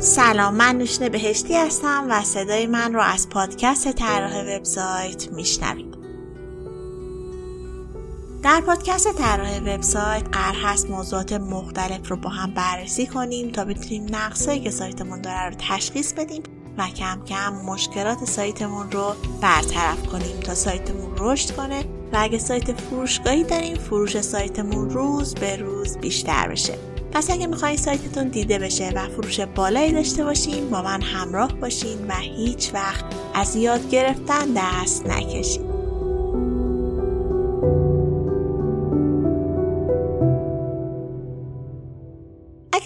سلام من نوشین بهشتی هستم و صدای من رو از پادکست طراح وبسایت میشنوید. در پادکست طراح وبسایت قرار هست موضوعات مختلف رو با هم بررسی کنیم تا بتونیم نقصایی که سایتمون داره رو تشخیص بدیم. و کم کم مشکلات سایتمون رو برطرف کنیم تا سایتمون رشد کنه و اگه سایت فروشگاهی داریم فروش سایتمون روز به روز بیشتر بشه. پس اگه می‌خواین سایتتون دیده بشه و فروش بالایی داشته باشین با من همراه باشین و هیچ وقت از یاد گرفتن دست نکشین.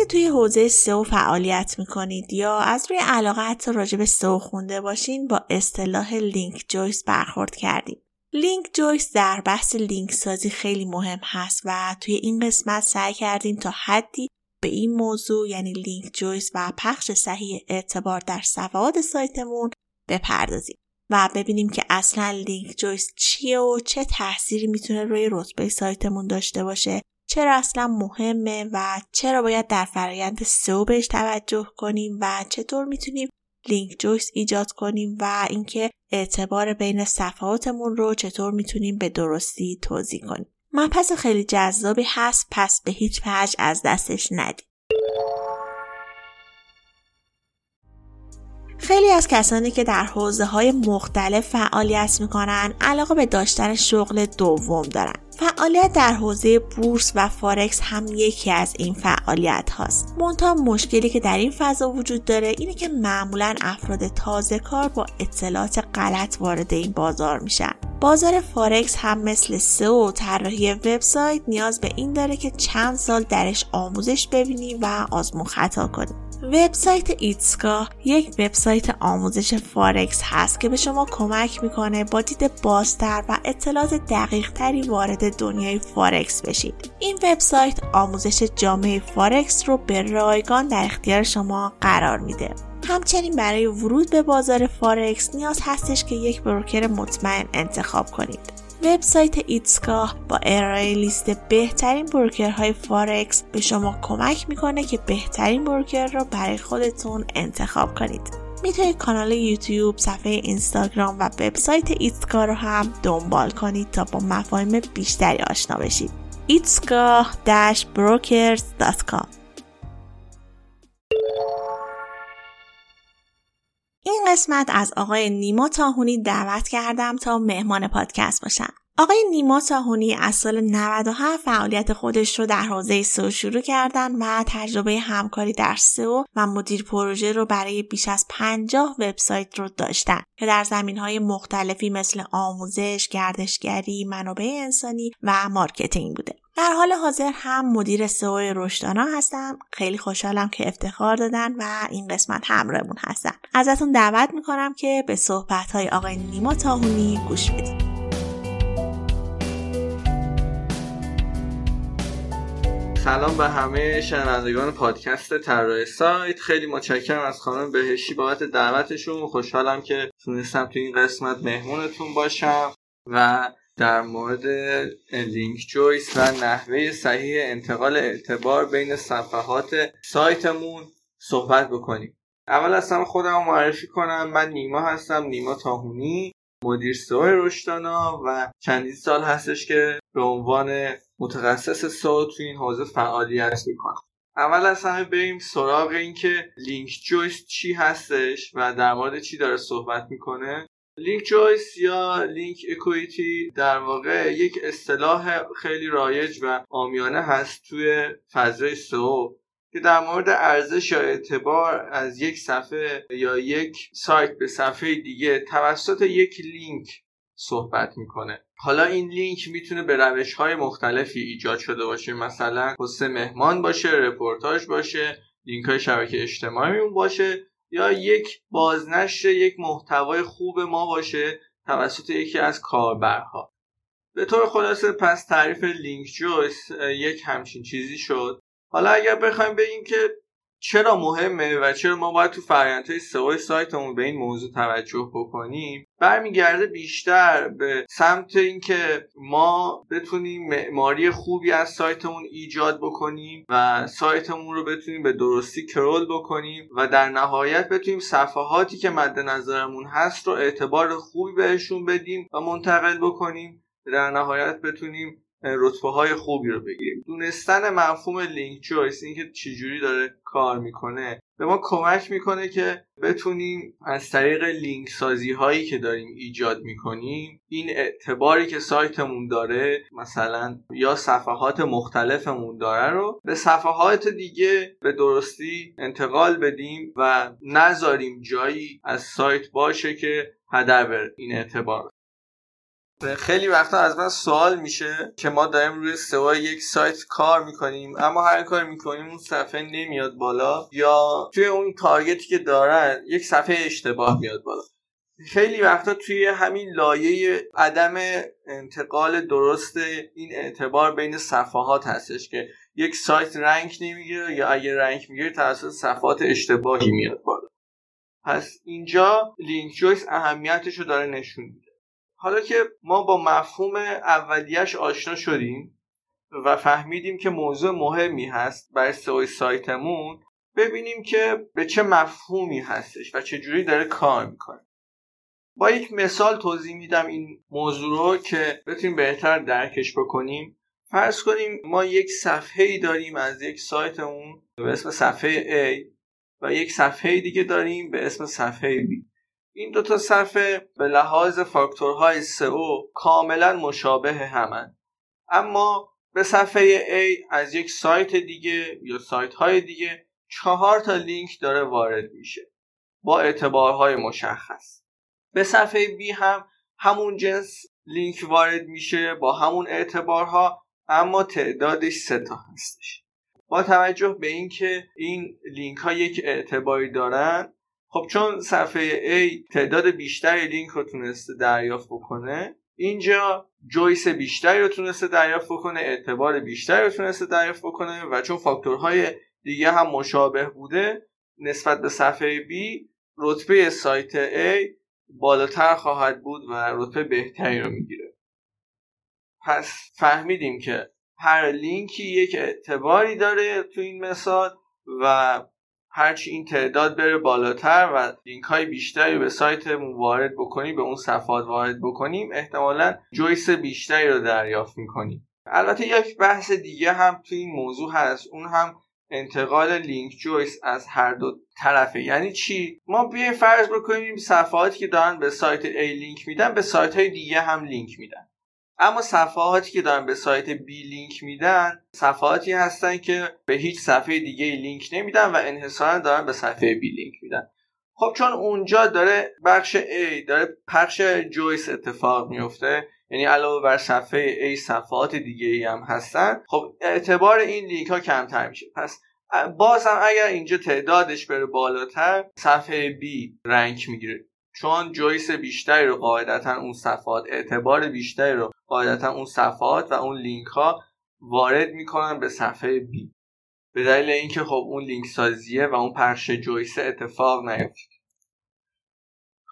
اگه توی حوزه SEO فعالیت می‌کنید یا از روی علاقه حتی راجع به SEO خونده باشین با اصطلاح link juice برخورد کردین. link juice در بحث لینک سازی خیلی مهم هست و توی این قسمت سعی کردیم تا حدی به این موضوع یعنی link juice و پخش صحیح اعتبار در صفحات سایتمون بپردازیم و ببینیم که اصلا link juice چیه و چه تاثیری می‌تونه روی رتبه سایتمون داشته باشه. چرا اصلا مهمه و چرا باید در فرایند SEO بهش توجه کنیم و چطور می‌تونیم link juice ایجاد کنیم و اینکه اعتبار بین صفحاتمون رو چطور می‌تونیم به درستی توزیع کنیم. مبحث خیلی جذابی هست پس به هیچ وجه از دستش ندید. خیلی از کسانی که در حوزه های مختلف فعالیت می‌کنن علاقه به داشتن شغل دوم دارن فعالیت در حوزه بورس و فارکس هم یکی از این فعالیت هاست. منتها مشکلی که در این فضا وجود داره اینه که معمولا افراد تازه کار با اطلاعات غلط وارد این بازار میشن. بازار فارکس هم مثل SEO و طراحی وبسایت نیاز به این داره که چند سال درش آموزش ببینی و آزمون خطا کنی. وبسایت ایتسکا یک وبسایت آموزش فارکس هست که به شما کمک می‌کنه با دید بازتر و اطلاعات دقیق تری وارد دنیای فارکس بشید. این وبسایت آموزش جامع فارکس رو به رایگان در اختیار شما قرار میده. همچنین برای ورود به بازار فارکس نیاز هستش که یک broker مطمئن انتخاب کنید. وبسایت ایتسکا با ارائه لیست بهترین broker های فارکس به شما کمک می‌کنه که بهترین broker را برای خودتون انتخاب کنید. می‌تونید کانال یوتیوب، صفحه اینستاگرام و وبسایت ایتسکا رو هم دنبال کنید تا با مفاهیم بیشتری آشنا بشید. itska-brokers.com این قسمت از آقای نیما طاحونی دعوت کردم تا مهمان پادکست باشن. آقای نیما طاحونی از سال 97 فعالیت خودش رو در حوزه سئو شروع کردن و تجربه همکاری در سئو و مدیر پروژه رو برای بیش از 50 وبسایت رو داشتن که در زمینه های مختلفی مثل آموزش، گردشگری، منابع انسانی و مارکتینگ بوده. در حال حاضر هم مدیر سئو رشدانا هستم. خیلی خوشحالم که افتخار دادن و این قسمت همراهمون هستن. ازتون دعوت می‌کنم که به صحبت های آقای نیما تاهونی گوش بدید. سلام به همه شنوندگان پادکست طراح سایت. خیلی متشکرم از خانم بهشی بابت دعوتشون. خوشحالم که تونستم تو این قسمت مهمونتون باشم و در مورد لینک جویس و نحوه صحیح انتقال اعتبار بین صفحات سایتمون صحبت بکنیم. اول همه خودم معرفی کنم. من نیما هستم نیما تاهونی مدیر سو رشدانا و چندین سال هستش که به عنوان متخصص سو تو این حوزه فعالیت می‌کنم. اول از همه بریم سراغ این که لینک جویس چی هستش و در مورد چی داره صحبت می‌کنه. link juice یا link equity در واقع یک اصطلاح خیلی رایج و عامیانه هست توی فضای سئو که در مورد ارزش یا اعتبار از یک صفحه یا یک سایت به صفحه دیگه توسط یک لینک صحبت می‌کنه. حالا این لینک می‌تونه به روش های مختلفی ایجاد شده باشه. مثلا پست مهمان باشه رپورتاژ باشه لینک های شبکه اجتماعی اون باشه. یا یک بازنشر یک محتوای خوب ما باشه توسط یکی از کاربرها. به طور خلاصه پس تعریف لینک جویس یک همچین چیزی شد. حالا اگر بخوایم بگیم که چرا مهمه و چرا ما باید تو فرآیندهای سئو سایتمون به این موضوع توجه بکنیم؟ برمیگرده بیشتر به سمت اینکه ما بتونیم معماری خوبی از سایتمون ایجاد بکنیم و سایتمون رو بتونیم به درستی کرول بکنیم و در نهایت بتونیم صفحاتی که مد نظرمون هست رو اعتبار خوبی بهشون بدیم و منتقل بکنیم. در نهایت بتونیم رتبه های خوبی رو بگیریم. دونستن مفهوم لینک چویس اینکه چجوری داره کار می‌کنه به ما کمک می‌کنه که بتونیم از طریق لینک سازی هایی که داریم ایجاد می‌کنیم این اعتباری که سایتمون داره مثلا یا صفحات مختلفمون داره رو به صفحات دیگه به درستی انتقال بدیم و نذاریم جایی از سایت باشه که هدر این اعتبار. خیلی وقتا از من سوال میشه که ما داریم روی سوا یک سایت کار می‌کنیم اما هر کار می‌کنیم اون صفحه نمیاد بالا یا توی اون تارگتی که دارن یک صفحه اشتباه میاد بالا. خیلی وقتا توی همین لایه عدم انتقال درست این اعتبار بین صفحات هستش که یک سایت رنگ نمی‌گیره یا اگه رنگ می‌گیره توسط صفحات اشتباهی میاد بالا. پس اینجا لینک جویس اهمیتش رو داره نشون میده. حالا که ما با مفهوم اولیش آشنا شدیم و فهمیدیم که موضوع مهمی هست برای سئو سایتمون ببینیم که به چه مفهومی هستش و چه جوری داره کار می‌کنه. با یک مثال توضیح میدم این موضوع رو که بتونیم بهتر درکش بکنیم. فرض کنیم ما یک صفحه ای داریم از یک سایتمون به اسم صفحه A و یک صفحه دیگه داریم به اسم صفحه B. این دو تا صفحه به لحاظ فاکتورهای سئو کاملا مشابه همن. اما به صفحه A از یک سایت دیگه یا سایت های دیگه چهار تا لینک داره وارد میشه با اعتبارهای مشخص. به صفحه B هم همون جنس لینک وارد میشه با همون اعتبارها اما تعدادش سه تا هستش. با توجه به اینکه این لینک ها یک اعتباری دارن خب چون صفحه A تعداد بیشتری لینک رو تونسته دریافت بکنه اینجا جویس بیشتری رو تونسته دریافت بکنه اعتبار بیشتری رو تونسته دریافت بکنه و چون فاکتورهای دیگه هم مشابه بوده نسبت به صفحه B رتبه سایت A بالاتر خواهد بود و رتبه بهتری رو می‌گیره. پس فهمیدیم که هر لینکی یک اعتباری داره تو این مثال و هرچی این تعداد بره بالاتر و لینک های بیشتری به سایتمون وارد بکنیم به اون صفحات وارد بکنیم احتمالا juice بیشتری رو دریافت می‌کنیم. البته یک بحث دیگه هم تو این موضوع هست اون هم انتقال link juice از هر دو طرفه. یعنی چی؟ ما بیایم فرض بکنیم صفحاتی که دارن به سایت A لینک میدن به سایت های دیگه هم لینک میدن. اما صفحاتی که دارن به سایت B لینک میدن صفحاتی هستن که به هیچ صفحه دیگه لینک نمیدن و انحصارا دارن به صفحه B لینک میدن. خب چون اونجا داره بخش A داره پخش juice اتفاق میفته یعنی علاوه بر صفحه A صفحات دیگه ای هم هستن. خب اعتبار این لینک ها کمتر میشه. پس باز هم اگر اینجا تعدادش بره بالاتر صفحه B rank می‌گیره. چون juice بیشتری رو قاعدتا اون صفحات اعتبار بیشتری رو قاعدتا اون صفحات و اون لینک ها وارد می‌کنن به صفحه B به دلیل اینکه خب اون لینک سازیه و اون پخش juice اتفاق نیفتاد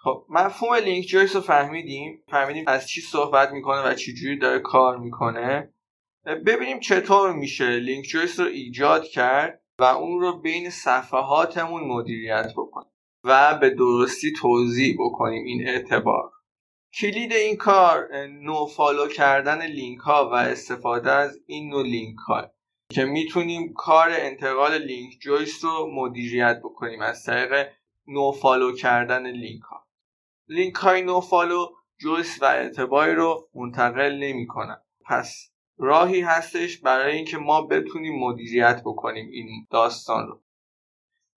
خب مفهوم link juice رو فهمیدیم. فهمیدیم از چی صحبت می‌کنه و چی جوری داره کار می‌کنه. ببینیم چطور میشه link juice رو ایجاد کرد و اون رو بین صفحاتمون مدیریت بکنیم و به درستی توزیع بکنیم این اعتبار. کلید این کار nofollow کردن لینک ها و استفاده از این نوع لینک ها. که می‌تونیم کار انتقال link juice رو مدیریت بکنیم از طریق nofollow کردن لینک ها. لینک های nofollow juice و اعتباری رو منتقل نمی‌کنن پس راهی هستش برای اینکه ما بتونیم مدیریت بکنیم این داستان رو.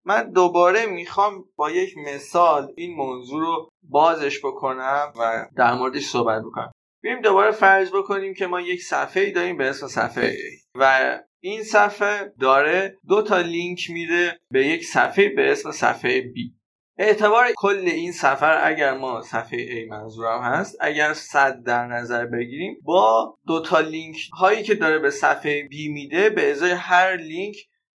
من دوباره می‌خوام با یک مثال این موضوع رو بازش بکنم و در موردش صحبت بکنم. بیایم دوباره فرض بکنیم که ما یک صفحه ای داریم به اسم صفحه A. و این صفحه داره دو تا لینک میده به یک صفحه به اسم صفحه B. اعتبار کل این سفر اگر ما صفحه A منظورم هست اگر صد در نظر بگیریم با دو تا لینک هایی که داره به صفحه B میده به ازای هر لینک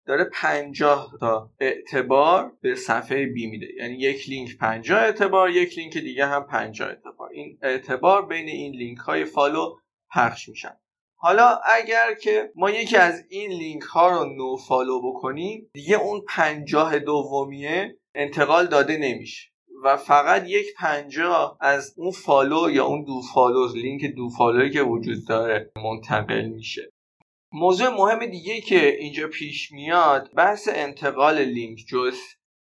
داره 50 تا اعتبار به صفحه B میده. یعنی یک لینک 50 اعتبار یک لینک دیگه هم 50 اعتبار. این اعتبار بین این لینک های follow پخش میشن. حالا اگر که ما یکی از این لینک ها رو nofollow بکنیم دیگه اون 50 دومیه انتقال داده نمیشه. و فقط یک پنجاه از اون follow یا اون dofollow لینک dofollow ی که وجود داره منتقل میشه. موضوع مهم دیگه که اینجا پیش میاد بحث انتقال link juice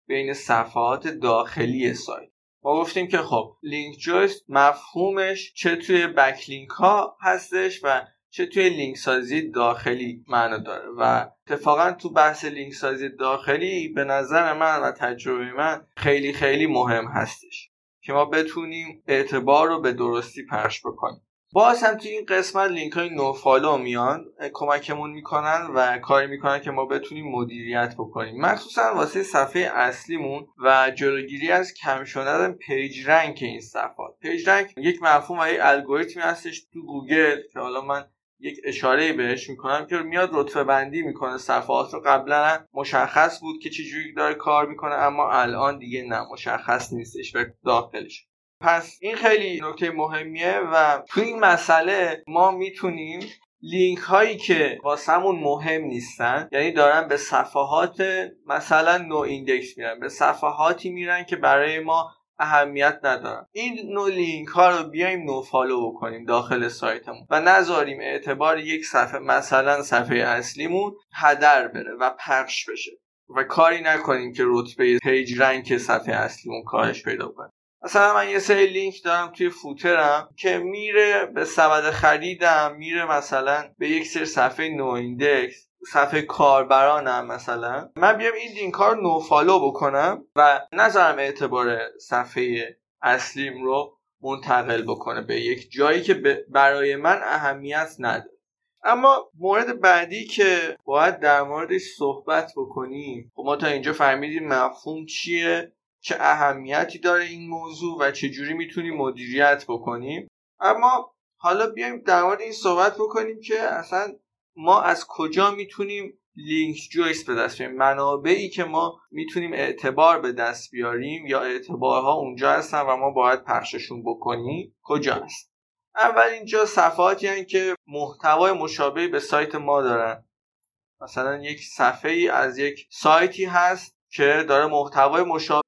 بین صفحات داخلی سایت. ما گفتیم که خب link juice مفهومش چه توی backlink ها هستش و چه توی لینک سازی داخلی معنا داره. و اتفاقا تو بحث لینک سازی داخلی به نظر من و تجربه من خیلی خیلی مهم هستش که ما بتونیم اعتبار رو به درستی پخش بکنیم. باز هم توی این قسمت لینک های nofollow میان کمکمون می‌کنن و کاری می‌کنن که ما بتونیم مدیریت بکنیم. مخصوصا واسه صفحه اصلیمون و جلوگیری از کم شدن PageRank این صفحات PageRank یک مفهوم و یک الگوریتمی هستش تو گوگل که حالا من یک اشاره بهش می‌کنم که میاد رتبه بندی می‌کنه. صفحات رو قبلا مشخص بود که چجوری داره کار می‌کنه اما الان دیگه نه مشخص نیستش و داخلش. پس این خیلی نکته مهمیه و تو این مسئله ما می‌تونیم لینک هایی که واسمون مهم نیستن یعنی دارن به صفحات مثلا noindex میرن به صفحاتی میرن که برای ما اهمیت ندارن. این نوع لینک ها رو بیایم nofollow بکنیم داخل سایتمون و نذاریم اعتبار یک صفحه مثلا صفحه اصلیمون هدر بره و پخش بشه. و کاری نکنیم که رتبه PageRank صفحه اصلیمون کاهش پیدا کنه. مثلا من یه سری لینک دارم توی footer م که میره به سبد خریدم میره مثلا به یک سری صفحه noindex صفحه کاربرانم مثلا. من بیام این لینک ها رو nofollow بکنم و نذارم اعتبار صفحه اصلیم رو منتقل بکنه به یک جایی که برای من اهمیت نداره. اما مورد بعدی که باید در موردش صحبت بکنیم خب ما تا اینجا فهمیدیم مفهوم چیه؟ چه اهمیتی داره این موضوع و چجوری می‌تونیم مدیریت بکنیم. اما حالا بیایم در مورد این صحبت بکنیم که اصلا ما از کجا می‌تونیم لینک جویس به دست بیاریم؟ منابعی که ما می‌تونیم اعتبار به دست بیاریم یا اعتبارها اونجا هستن و ما باید پخششون بکنیم کجا هست؟ اول اینجا صفحاتی هستن که محتوای مشابه به سایت ما دارن. مثلا یک صفحه ای از یک سایتی هست که داره محتوای مشابه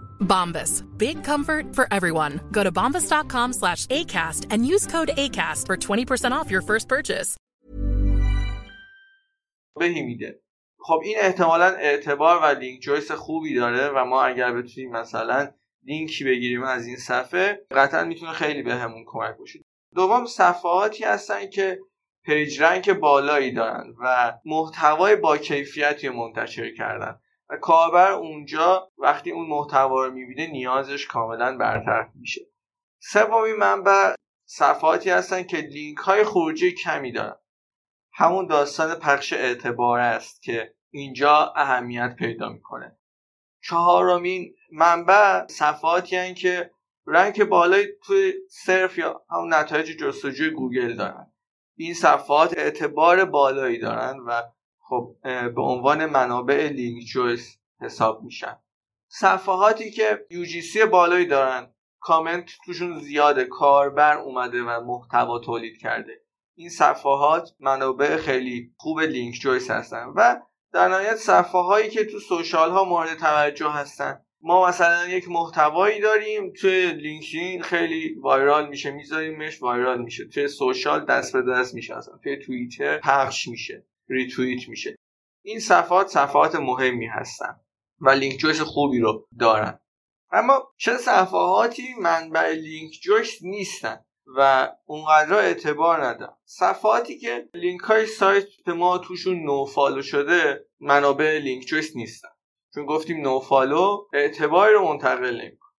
Bombas. Big comfort for everyone. Go to bombas.com slash ACAST and use code ACAST for 20% off your first purchase. بهی میده خب این احتمالا اعتبار و link juice خوبی داره و ما اگر بتونیم مثلا لینکی بگیریم از این صفحه قطعا می‌تونه خیلی بهمون کمک باشه دوم صفحاتی هستن که page rank بالایی دارن و محتوای با کیفیتی منتشر کردن و کاربر اونجا وقتی اون محتوا رو می‌بینه نیازش کاملا برطرف میشه. سومین منبع صفحاتی هستن که لینک های خروجی کمی دارن. همون داستان پخش اعتبار است که اینجا اهمیت پیدا می‌کنه. چهارمین منبع صفحاتی هستن که رنگ بالایی توی صرف یا همون نتایج جستجوی گوگل دارن. این صفحات اعتبار بالایی دارن و خب به عنوان منابع link juice حساب میشن. صفحاتی که UGC بالایی دارن کامنت توشون زیاده کاربر اومده و محتوا تولید کرده. این صفحات منابع خیلی خوب link juice هستن و در نهایت صفحه هایی که تو social ها مورد توجه هستن. ما مثلا یک محتوایی داریم توی لینکدین خیلی viral میشه میذاریمش viral میشه. توی social دست به دست میشه اصلا توی توییتر پخش میشه. ریتوییت میشه. این صفحات صفحات مهمی هستن و link juice خوبی رو دارن. اما چه صفحاتی منبع link juice نیستن و اونقدر اعتبار ندارن. صفحاتی که لینک های سایت ما توشون no follow شده منابع link juice نیستن. چون گفتیم no follow اعتباری رو منتقل نمی‌کنه.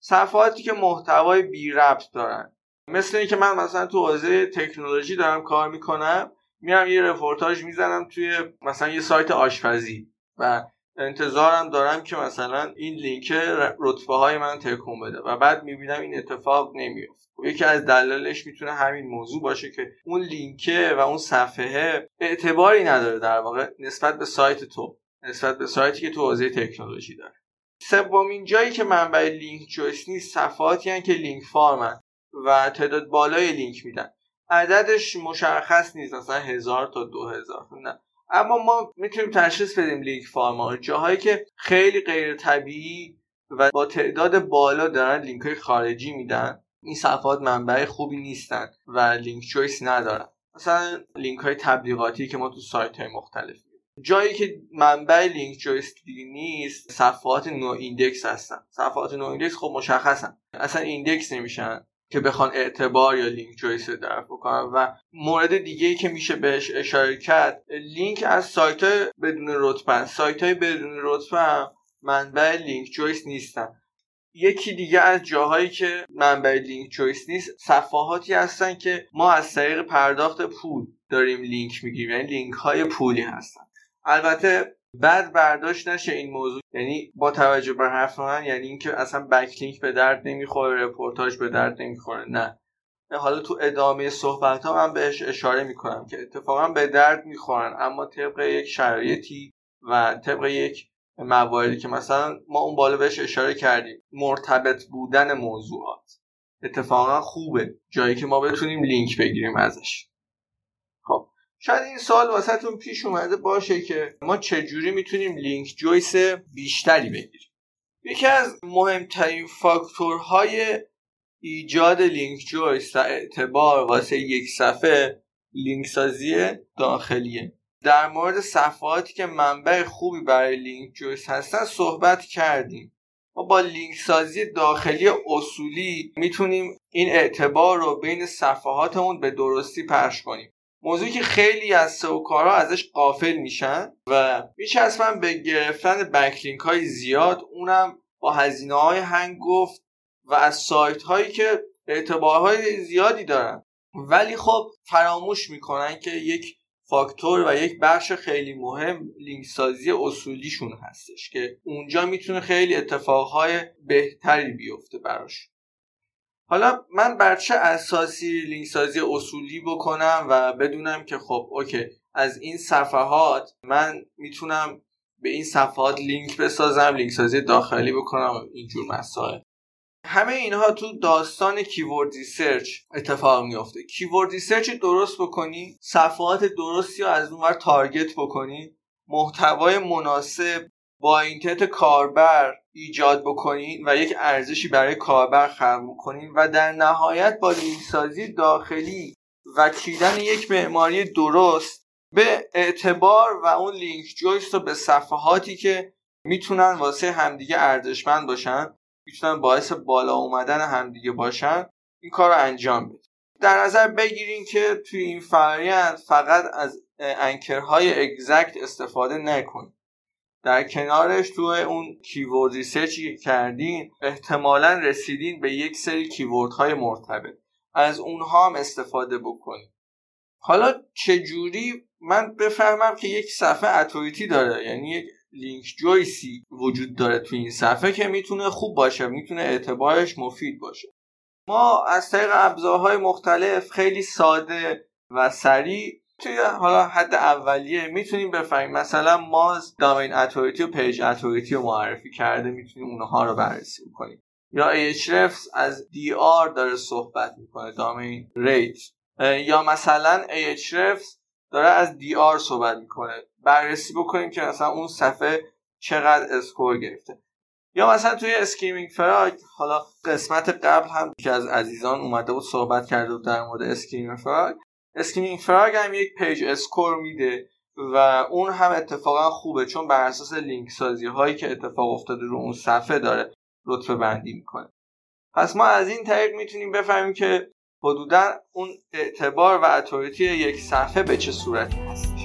صفحاتی که محتوای بی ربط دارن. مثل اینکه من مثلا تو حوزه تکنولوژی دارم کار می‌کنم میرم یه رپورتاج می‌زنم توی مثلا یه سایت آشپزی و انتظارم دارم که مثلا این لینک رتبه های من تکون بده و بعد می‌بینم این اتفاق نمیفته و یکی از دلایلش می‌تونه همین موضوع باشه که اون لینکه و اون صفحه اعتباری نداره در واقع نسبت به سایت تو نسبت به سایتی که تو حوزه تکنولوژی داره سومین جایی که منبع link juice نیست صفحاتی هن که link farm ن و تعداد بالای لینک میدن. عددش مشخص نیست مثلا هزار تا دو هزار نه. اما ما می‌تونیم تشخیص بدیم link farm ها. جاهایی که خیلی غیر طبیعی و با تعداد بالا دارن لینک های خارجی میدن این صفحات منبع خوبی نیستن و link juice ندارن. مثلا لینک های تبلیغاتی که ما تو سایت های مختلف جایی که منبع link juice نیست صفحات no index هستن. صفحات no index خب مشخصن. اصلا index نمیشن. که بخوان اعتبار یا link juice رو درک بکنن و مورد دیگه ای که میشه بهش اشاره کرد لینک از سایت های بدون رتبه سایت های بدون رتبه منبع link juice نیستن. یکی دیگه از جاهایی که منبع link juice نیست صفحاتی هستن که ما از طریق پرداخت پول داریم لینک می‌گیریم. یعنی لینک های پولی هستن. البته بد برداشت نشه این موضوع. یعنی با توجه به حرف من یعنی اینکه اصلا backlink به درد نمی‌خوره رپورتاج به درد نمی‌خوره نه. حالا تو ادامه صحبت ها من بهش اشاره می‌کنم که اتفاقا به درد می‌خورن اما طبق یک شرایطی و طبق یک مواردی که مثلا ما اون بالا بهش اشاره کردیم مرتبط بودن موضوعات. اتفاقا خوبه جایی که ما بتونیم لینک بگیریم ازش. شاید این سوال واسهتون پیش اومده باشه که ما چجوری می‌تونیم link juice بیشتری بگیریم. یکی از مهمترین فاکتورهای ایجاد link juice و اعتبار واسه یک صفحه لینک سازی داخلیه. در مورد صفحاتی که منبع خوبی برای لینک جویس هستن صحبت کردیم. ما با لینک سازی داخلی اصولی می‌تونیم این اعتبار رو بین صفحاتمون به درستی پخش کنیم. موضوعی که خیلی از سوکارها ازش قافل میشن و میچسبن به گرفتن بکلینک های زیاد اونم با هزینه های هنگ گفت و از سایت هایی که اعتبارهای زیادی دارن. ولی خب فراموش می‌کنن که یک فاکتور و یک بخش خیلی مهم لینک سازی اصولیشون هستش که اونجا می‌تونه خیلی اتفاقهای بهتری بیفته براش. حالا من بر چه اساسی لینک سازی اصولی بکنم و بدونم که خب okay از این صفحات من می‌تونم به این صفحات لینک بسازم لینک سازی داخلی بکنم اینجور مسائل. همه اینها تو داستان keyword research اتفاق میافته. keyword research درست بکنی صفحات درستی رو از اونور target بکنی محتوای مناسب با intent کاربر ایجاد بکنین و یک ارزشی برای کاربر خلق کنین و در نهایت با لینک سازی داخلی و چیدن یک معماری درست به اعتبار و اون link juice رو به صفحاتی که می‌تونن واسه همدیگه ارزشمند باشن می‌تونن باعث بالا اومدن همدیگه باشن این کار رو انجام بده در نظر بگیرین که توی این فرایند فقط از انکرهای اگزکت استفاده نکنید در کنارش توی اون کیورد ریسرچی که کردین احتمالا رسیدین به یک سری کیورد های مرتبط. از اونها هم استفاده بکنید حالا چجوری؟ من بفهمم که یک صفحه اتوریتی داره یعنی یک link juice ی وجود داره تو این صفحه که می‌تونه خوب باشه می‌تونه اعتبارش مفید باشه. ما از طریق ابزارهای مختلف خیلی ساده و سریع توی حالا حد اولیه می‌تونیم بفهمیم. مثلا Moz domain authority و page authority رو معرفی کرده می‌تونیم اونها رو بررسی کنیم یا Ahrefs از DR داره صحبت می‌کنه domain rate یا مثلا Ahrefs داره از DR صحبت می‌کنه. بررسی بکنیم که مثلا اون صفحه چقدر score گرفته. یا مثلا توی Screaming Frog حالا قسمت قبل هم که از عزیزان اومده بود صحبت کرده بود در مورد Screaming Frog. Screaming Frog هم یک page score میده و اون هم اتفاقا خوبه چون بر اساس لینک سازی هایی که اتفاق افتاده رو اون صفحه داره رتبه بندی می‌کنه. پس ما از این طریق می‌تونیم بفهمیم که حدودا اون اعتبار و authority یک صفحه به چه صورتی هستش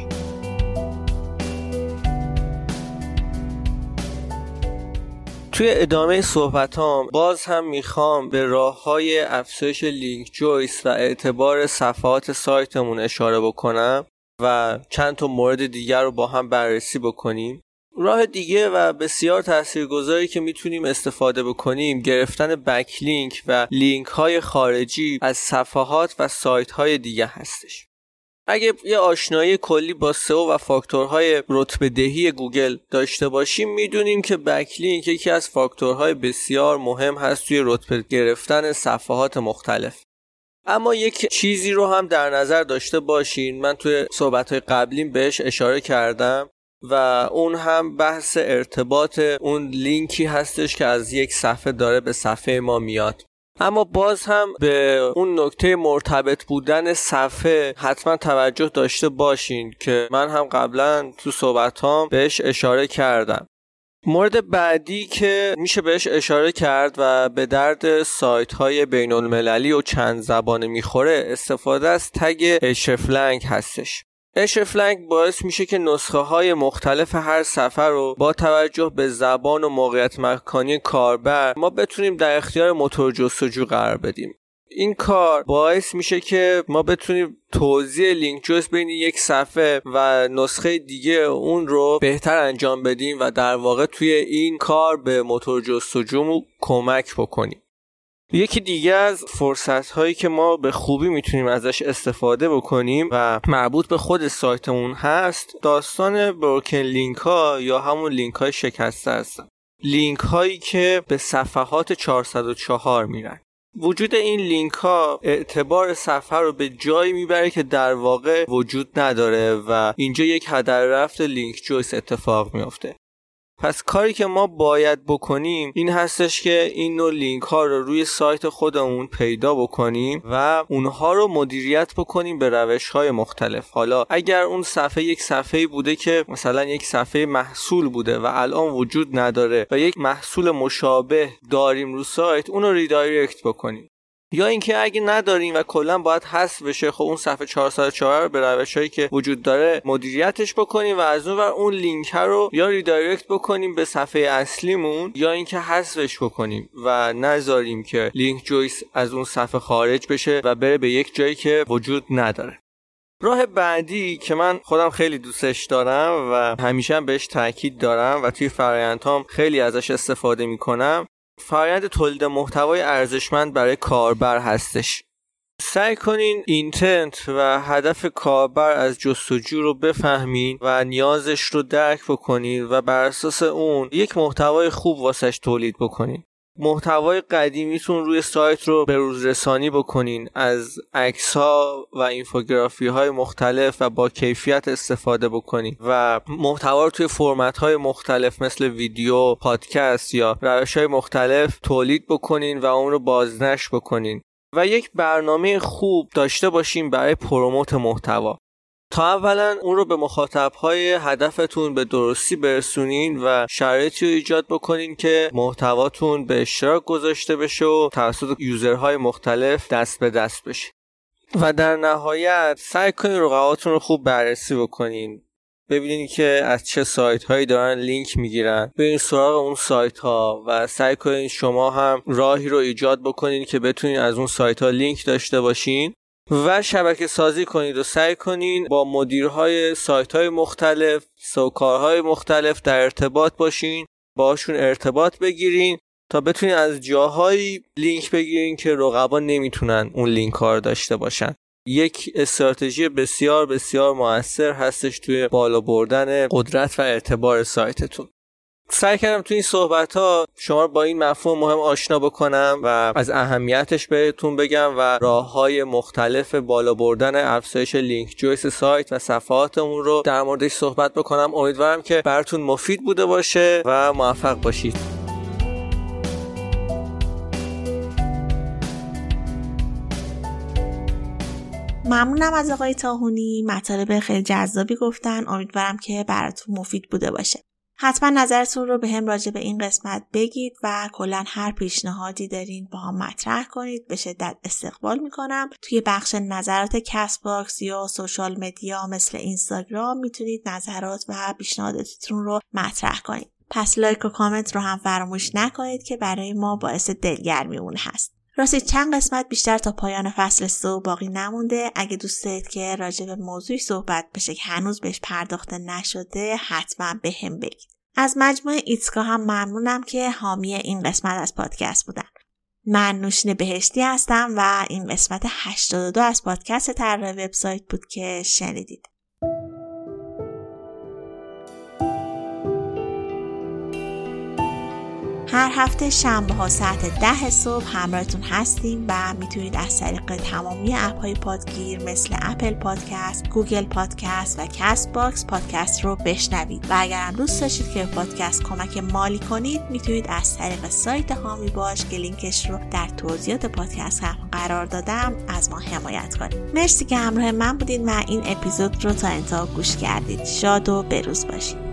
توی ادامه صحبتام باز هم می‌خوام به راه های افزایش link juice و اعتبار صفحات سایتمون اشاره بکنم و چند تا مورد دیگر رو با هم بررسی بکنیم. راه دیگه و بسیار تاثیرگذاری که می‌تونیم استفاده بکنیم گرفتن backlink و لینک های خارجی از صفحات و سایت های دیگه هستش. اگه یه آشنایی کلی با سئو و فاکتورهای رتبه دهی گوگل داشته باشیم می‌دونیم که بکلینک یکی از فاکتورهای بسیار مهم هست توی رتبه گرفتن صفحات مختلف. اما یک چیزی رو هم در نظر داشته باشین. من توی صحبت قبلیم بهش اشاره کردم و اون هم بحث ارتباط اون لینکی هستش که از یک صفحه داره به صفحه ما میاد. اما باز هم به اون نکته مرتبط بودن صفحه حتما توجه داشته باشین که من هم قبلا تو صحبت هم بهش اشاره کردم. مورد بعدی که میشه بهش اشاره کرد و به درد سایت های بین المللی و چند زبانه می‌خوره استفاده از تگ اشرفلنگ هستش. اشرفلنگ باعث میشه که نسخه های مختلف هر سفر رو با توجه به زبان و موقعیت مکانی کاربر ما بتونیم در اختیار موتور جستجو قرار بدیم. این کار باعث میشه که ما بتونیم توضیح لینک جویس بین یک صفحه و نسخه دیگه اون رو بهتر انجام بدیم و در واقع توی این کار به موتور جستجو کمک بکنیم. یکی دیگه از فرصت هایی که ما به خوبی می‌تونیم ازش استفاده بکنیم و مربوط به خود سایتمون هست داستان بروکن لینک ها یا همون لینک های شکسته هستن لینک هایی که به صفحات 404 میرن. وجود این لینک ها اعتبار صفحه رو به جایی می‌بره که در واقع وجود نداره و اینجا یک هدر رفت link juice اتفاق میافته. پس کاری که ما باید بکنیم این هستش که این نوع لینک ها رو روی سایت خودمون پیدا بکنیم و اونها رو مدیریت بکنیم به روش های مختلف. حالا اگر اون صفحه یک صفحه بوده که مثلا یک صفحه محصول بوده و الان وجود نداره و یک محصول مشابه داریم رو سایت اون رو redirect بکنیم. یا اینکه اگه نداریم و کلا باید حذف بشه خب اون صفحه 404 رو به روشهایی که وجود داره مدیریتش بکنیم و از اون ور اون لینک رو یا redirect بکنیم به صفحه اصلیمون یا اینکه حذفش بکنیم و نذاریم که link juice از اون صفحه خارج بشه و بره به یک جایی که وجود نداره. راه بعدی که من خودم خیلی دوستش دارم و همیشه بهش تاکید دارم و توی فرایندهام خیلی ازش استفاده می‌کنم فرایند تولید محتوای ارزشمند برای کاربر هستش. سعی کنین اینتنت و هدف کاربر از جستجو رو بفهمین و نیازش رو درک بکنین و بر اساس اون یک محتوای خوب واسش تولید بکنین. محتوای قدیمیتون روی سایت رو به روز رسانی بکنین. از عکس ها و اینفوگرافی های مختلف و با کیفیت استفاده بکنین. و محتوا رو توی فرمت های مختلف مثل ویدیو، پادکست یا روش های مختلف تولید بکنین و اون رو بازنش بکنین. و یک برنامه خوب داشته باشیم برای پروموت محتوا. تا اولا اون رو به مخاطبهای هدفتون به درستی برسونین و شرایطی رو ایجاد بکنین که محتواتون به اشتراک گذاشته بشه و توسط یوزرهای مختلف دست به دست بشه. و در نهایت سعی کنین رقباتون رو خوب بررسی بکنین. ببینید که از چه سایت هایی دارن لینک می‌گیرن. برین سراغ اون سایت ها و سعی کنین شما هم راهی رو ایجاد بکنین که بتونین از اون سایت ها لینک داشته باشین. و شبکه سازی کنید و سعی کنین با مدیرهای سایت های مختلف SEO کارهای مختلف در ارتباط باشین باشون ارتباط بگیرین تا بتونین از جاهایی لینک بگیرین که رقبا نمی‌تونن اون لینک ها رو داشته باشن. یک استراتژی بسیار بسیار موثر هستش توی بالا بردن قدرت و اعتبار سایتتون. سعی کردم توی این صحبت ها شما با این مفهوم مهم آشنا بکنم و از اهمیتش بهتون بگم و راه های مختلف بالا بردن افزایش link juice سایت و صفحاتمون رو در موردش صحبت بکنم. امیدوارم که براتون مفید بوده باشه و موفق باشید. ممنونم از آقای طاحونی. مطالب خیلی جذابی گفتن. امیدوارم که براتون مفید بوده باشه. حتما نظرتون رو به هم راجع به این قسمت بگید و کلا هر پیشنهادی دارین با هم مطرح کنید. به شدت استقبال می‌کنم. توی بخش نظرات Castbox یا social media مثل اینستاگرام می‌تونید نظرات و پیشنهاداتتون رو مطرح کنید. پس لایک و کامنت رو هم فراموش نکنید که برای ما باعث دلگرمی اون هست. راستی چند قسمت بیشتر تا پایان فصل سوم باقی نمونده. اگه دوست دارید که راجع به موضوعی صحبت بشه که هنوز بهش پرداخته نشده حتما به هم بگید. از مجموعه ایتسکا هم ممنونم که حامی این قسمت از پادکست بودن. من نوشین بهشتی هستم و این قسمت 82 از پادکست طراح وبسایت بود که شنیدید. هر هفته شنبه ها ساعت ده صبح همراهتون هستیم و می‌تونید از طریق تمامی اپ های پادگیر مثل Apple Podcast، Google Podcast و Castbox پادکست رو بشنوید. و اگر هم دوست داشتید که پادکست کمک مالی کنید می‌تونید از طریق سایت حامی باش که لینکش رو در توضیحات پادکست هم قرار دادم از ما حمایت کنید. مرسی که همراه من بودید و این اپیزود رو تا انتها گوش کردید. شاد و بروز باشید